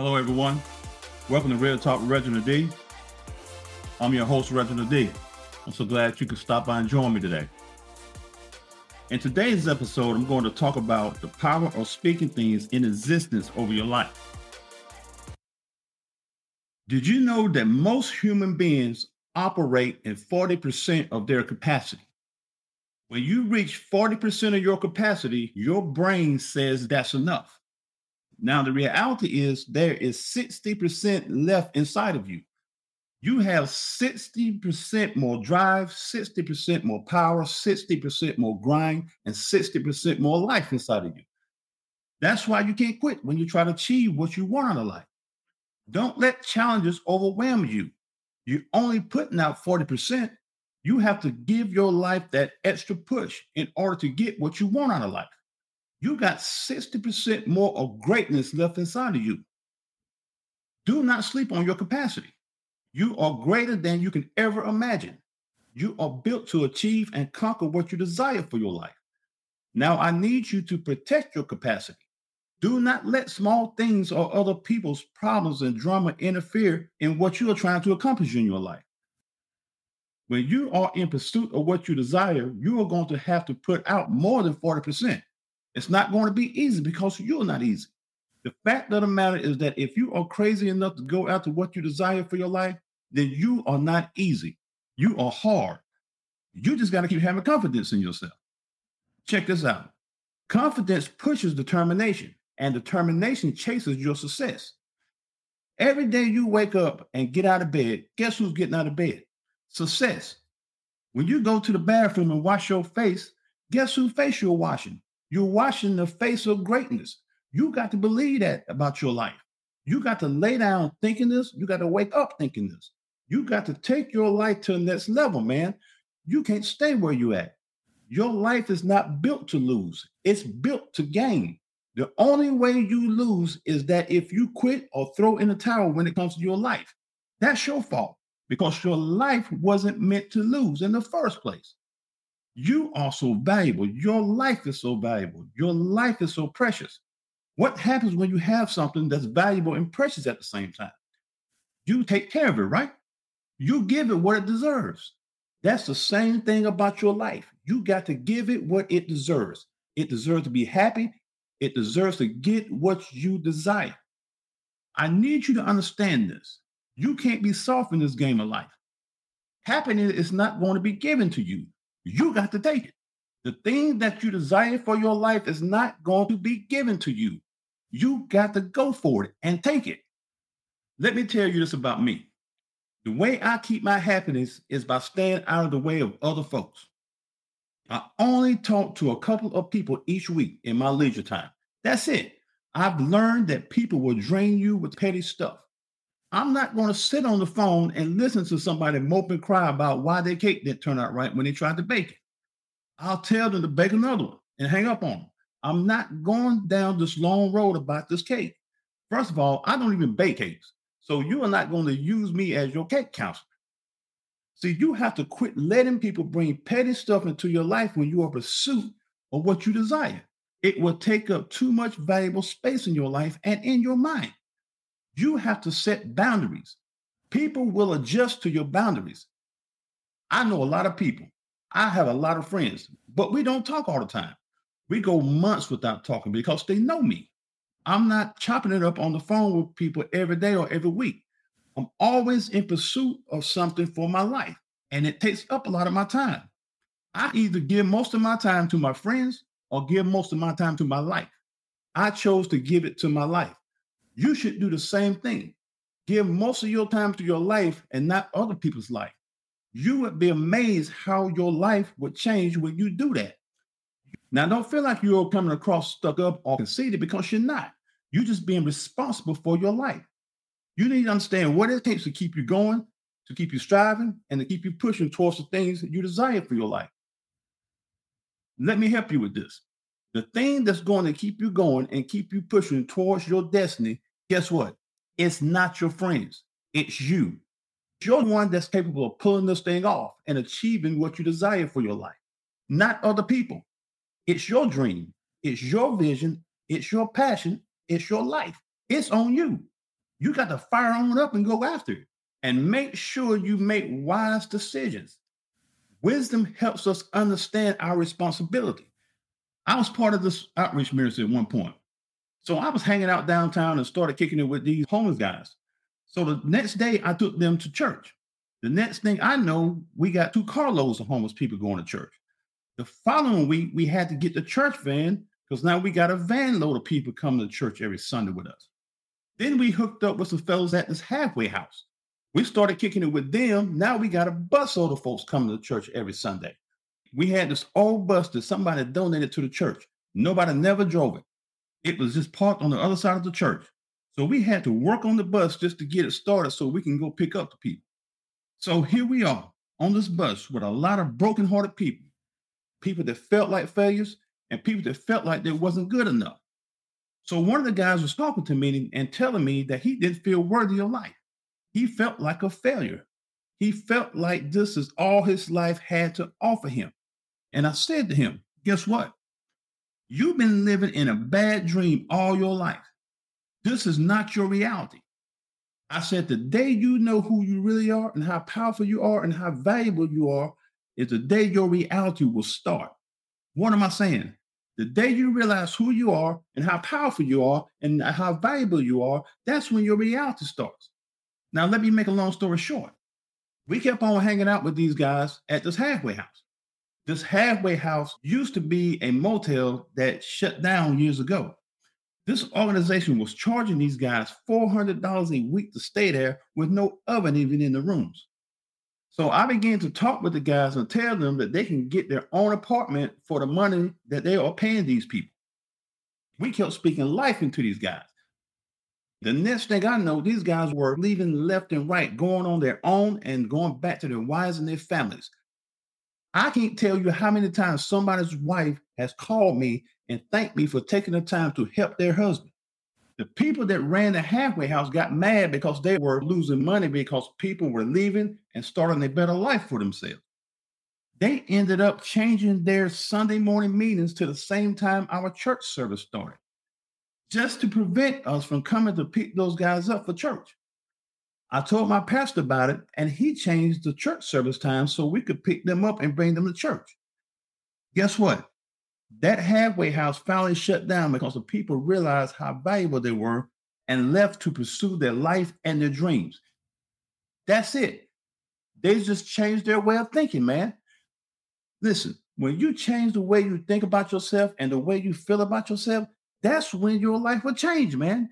Hello, everyone. Welcome to Real Talk with Reginald D. I'm your host, Reginald D. I'm so glad you could stop by and join me today. In today's episode, I'm going to talk about the power of speaking things in existence over your life. Did you know that most human beings operate in 40% of their capacity? When you reach 40% of your capacity, your brain says that's enough. Now, the reality is there is 60% left inside of you. You have 60% more drive, 60% more power, 60% more grind, and 60% more life inside of you. That's why you can't quit when you try to achieve what you want out of life. Don't let challenges overwhelm you. You're only putting out 40%. You have to give your life that extra push in order to get what you want out of life you got 60% more of greatness left inside of you. Do not sleep on your capacity. You are greater than you can ever imagine. You are built to achieve and conquer what you desire for your life. Now, I need you to protect your capacity. Do not let small things or other people's problems and drama interfere in what you are trying to accomplish in your life. When you are in pursuit of what you desire, you are going to have to put out more than 40%. It's not going to be easy because you're not easy. The fact of the matter is that if you are crazy enough to go after what you desire for your life, then you are not easy. You are hard. You just got to keep having confidence in yourself. Check this out confidence pushes determination, and determination chases your success. Every day you wake up and get out of bed, guess who's getting out of bed? Success. When you go to the bathroom and wash your face, guess whose face you're washing? You're washing the face of greatness. You got to believe that about your life. You got to lay down thinking this. You got to wake up thinking this. You got to take your life to the next level, man. You can't stay where you at. Your life is not built to lose. It's built to gain. The only way you lose is that if you quit or throw in the towel when it comes to your life. That's your fault because your life wasn't meant to lose in the first place. You are so valuable. Your life is so valuable. Your life is so precious. What happens when you have something that's valuable and precious at the same time? You take care of it, right? You give it what it deserves. That's the same thing about your life. You got to give it what it deserves. It deserves to be happy. It deserves to get what you desire. I need you to understand this. You can't be soft in this game of life. Happiness is not going to be given to you. You got to take it. The thing that you desire for your life is not going to be given to you. You got to go for it and take it. Let me tell you this about me. The way I keep my happiness is by staying out of the way of other folks. I only talk to a couple of people each week in my leisure time. That's it. I've learned that people will drain you with petty stuff. I'm not going to sit on the phone and listen to somebody mope and cry about why their cake didn't turn out right when they tried to bake it. I'll tell them to bake another one and hang up on them. I'm not going down this long road about this cake. First of all, I don't even bake cakes. So you are not going to use me as your cake counselor. See, you have to quit letting people bring petty stuff into your life when you are pursuit of what you desire. It will take up too much valuable space in your life and in your mind. You have to set boundaries. People will adjust to your boundaries. I know a lot of people. I have a lot of friends, but we don't talk all the time. We go months without talking because they know me. I'm not chopping it up on the phone with people every day or every week. I'm always in pursuit of something for my life, and it takes up a lot of my time. I either give most of my time to my friends or give most of my time to my life. I chose to give it to my life. You should do the same thing. Give most of your time to your life and not other people's life. You would be amazed how your life would change when you do that. Now, don't feel like you're coming across stuck up or conceited because you're not. You're just being responsible for your life. You need to understand what it takes to keep you going, to keep you striving, and to keep you pushing towards the things that you desire for your life. Let me help you with this. The thing that's going to keep you going and keep you pushing towards your destiny guess what? It's not your friends, it's you. You're the one that's capable of pulling this thing off and achieving what you desire for your life, not other people. It's your dream, it's your vision, it's your passion, it's your life. It's on you. You got to fire on up and go after it and make sure you make wise decisions. Wisdom helps us understand our responsibility. I was part of this outreach ministry at one point. So I was hanging out downtown and started kicking it with these homeless guys. So the next day I took them to church. The next thing I know, we got two carloads of homeless people going to church. The following week, we had to get the church van because now we got a van load of people coming to church every Sunday with us. Then we hooked up with some fellows at this halfway house. We started kicking it with them. Now we got a bus load of folks coming to church every Sunday. We had this old bus that somebody donated to the church. Nobody never drove it. It was just parked on the other side of the church. So we had to work on the bus just to get it started so we can go pick up the people. So here we are on this bus with a lot of broken-hearted people, people that felt like failures and people that felt like they wasn't good enough. So one of the guys was talking to me and telling me that he didn't feel worthy of life. He felt like a failure. He felt like this is all his life had to offer him. And I said to him, guess what? You've been living in a bad dream all your life. This is not your reality. I said, the day you know who you really are and how powerful you are and how valuable you are is the day your reality will start. What am I saying? The day you realize who you are and how powerful you are and how valuable you are, that's when your reality starts. Now, let me make a long story short. We kept on hanging out with these guys at this halfway house. This halfway house used to be a motel that shut down years ago. This organization was charging these guys $400 a week to stay there with no oven even in the rooms. So I began to talk with the guys and tell them that they can get their own apartment for the money that they are paying these people. We kept speaking life into these guys. The next thing I know, these guys were leaving left and right, going on their own and going back to their wives and their families. I can't tell you how many times somebody's wife has called me and thanked me for taking the time to help their husband. The people that ran the halfway house got mad because they were losing money because people were leaving and starting a better life for themselves. They ended up changing their Sunday morning meetings to the same time our church service started, just to prevent us from coming to pick those guys up for church. I told my pastor about it, and he changed the church service time so we could pick them up and bring them to church. Guess what? That halfway house finally shut down because the people realized how valuable they were and left to pursue their life and their dreams. That's it. They just changed their way of thinking, man. Listen, when you change the way you think about yourself and the way you feel about yourself, that's when your life will change, man.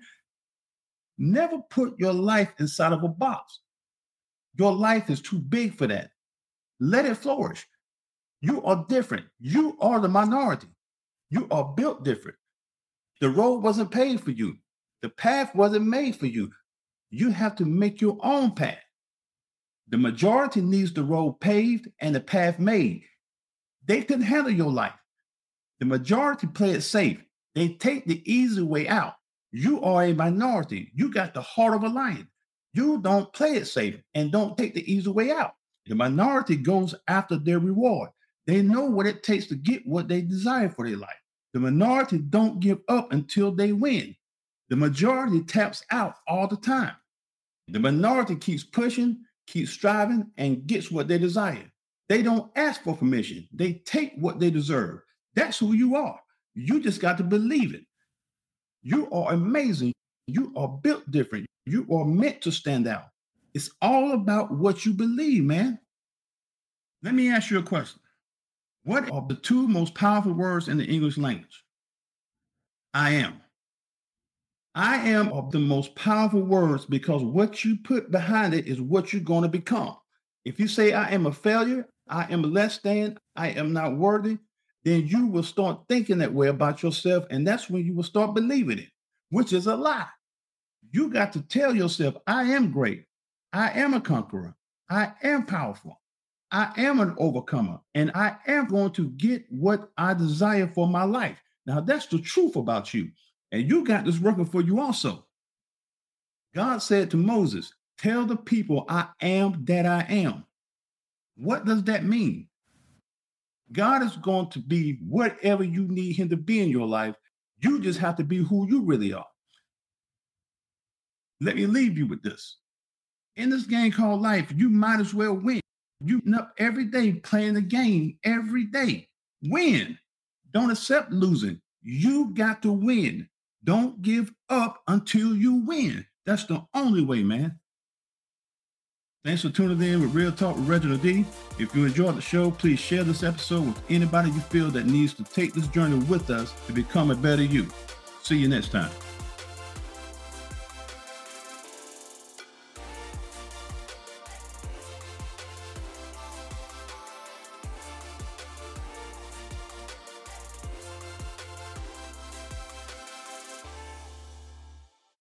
Never put your life inside of a box. Your life is too big for that. Let it flourish. You are different. You are the minority. You are built different. The road wasn't paved for you. The path wasn't made for you. You have to make your own path. The majority needs the road paved and the path made. They can't handle your life. The majority play it safe. They take the easy way out. You are a minority. You got the heart of a lion. You don't play it safe and don't take the easy way out. The minority goes after their reward. They know what it takes to get what they desire for their life. The minority don't give up until they win. The majority taps out all the time. The minority keeps pushing, keeps striving, and gets what they desire. They don't ask for permission. They take what they deserve. That's who you are. You just got to believe it. You are amazing. You are built different. You are meant to stand out. It's all about what you believe, man. Let me ask you a question. What are the two most powerful words in the English language? I am. I am are the most powerful words because what you put behind it is what you're going to become. If you say, I am a failure, I am less than, I am not worthy, then you will start thinking that way about yourself. And that's when you will start believing it, which is a lie. You got to tell yourself, I am great. I am a conqueror. I am powerful. I am an overcomer and I am going to get what I desire for my life. Now, that's the truth about you. And you got this working for you also. God said to Moses, Tell the people I am that I am. What does that mean? God is going to be whatever you need him to be in your life. You just have to be who you really are. Let me leave you with this. In this game called life, you might as well win. You up every day playing the game every day. Win. Don't accept losing. You got to win. Don't give up until you win. That's the only way, man. Thanks for tuning in with Real Talk with Reginald D. If you enjoyed the show, please share this episode with anybody you feel that needs to take this journey with us to become a better you. See you next time.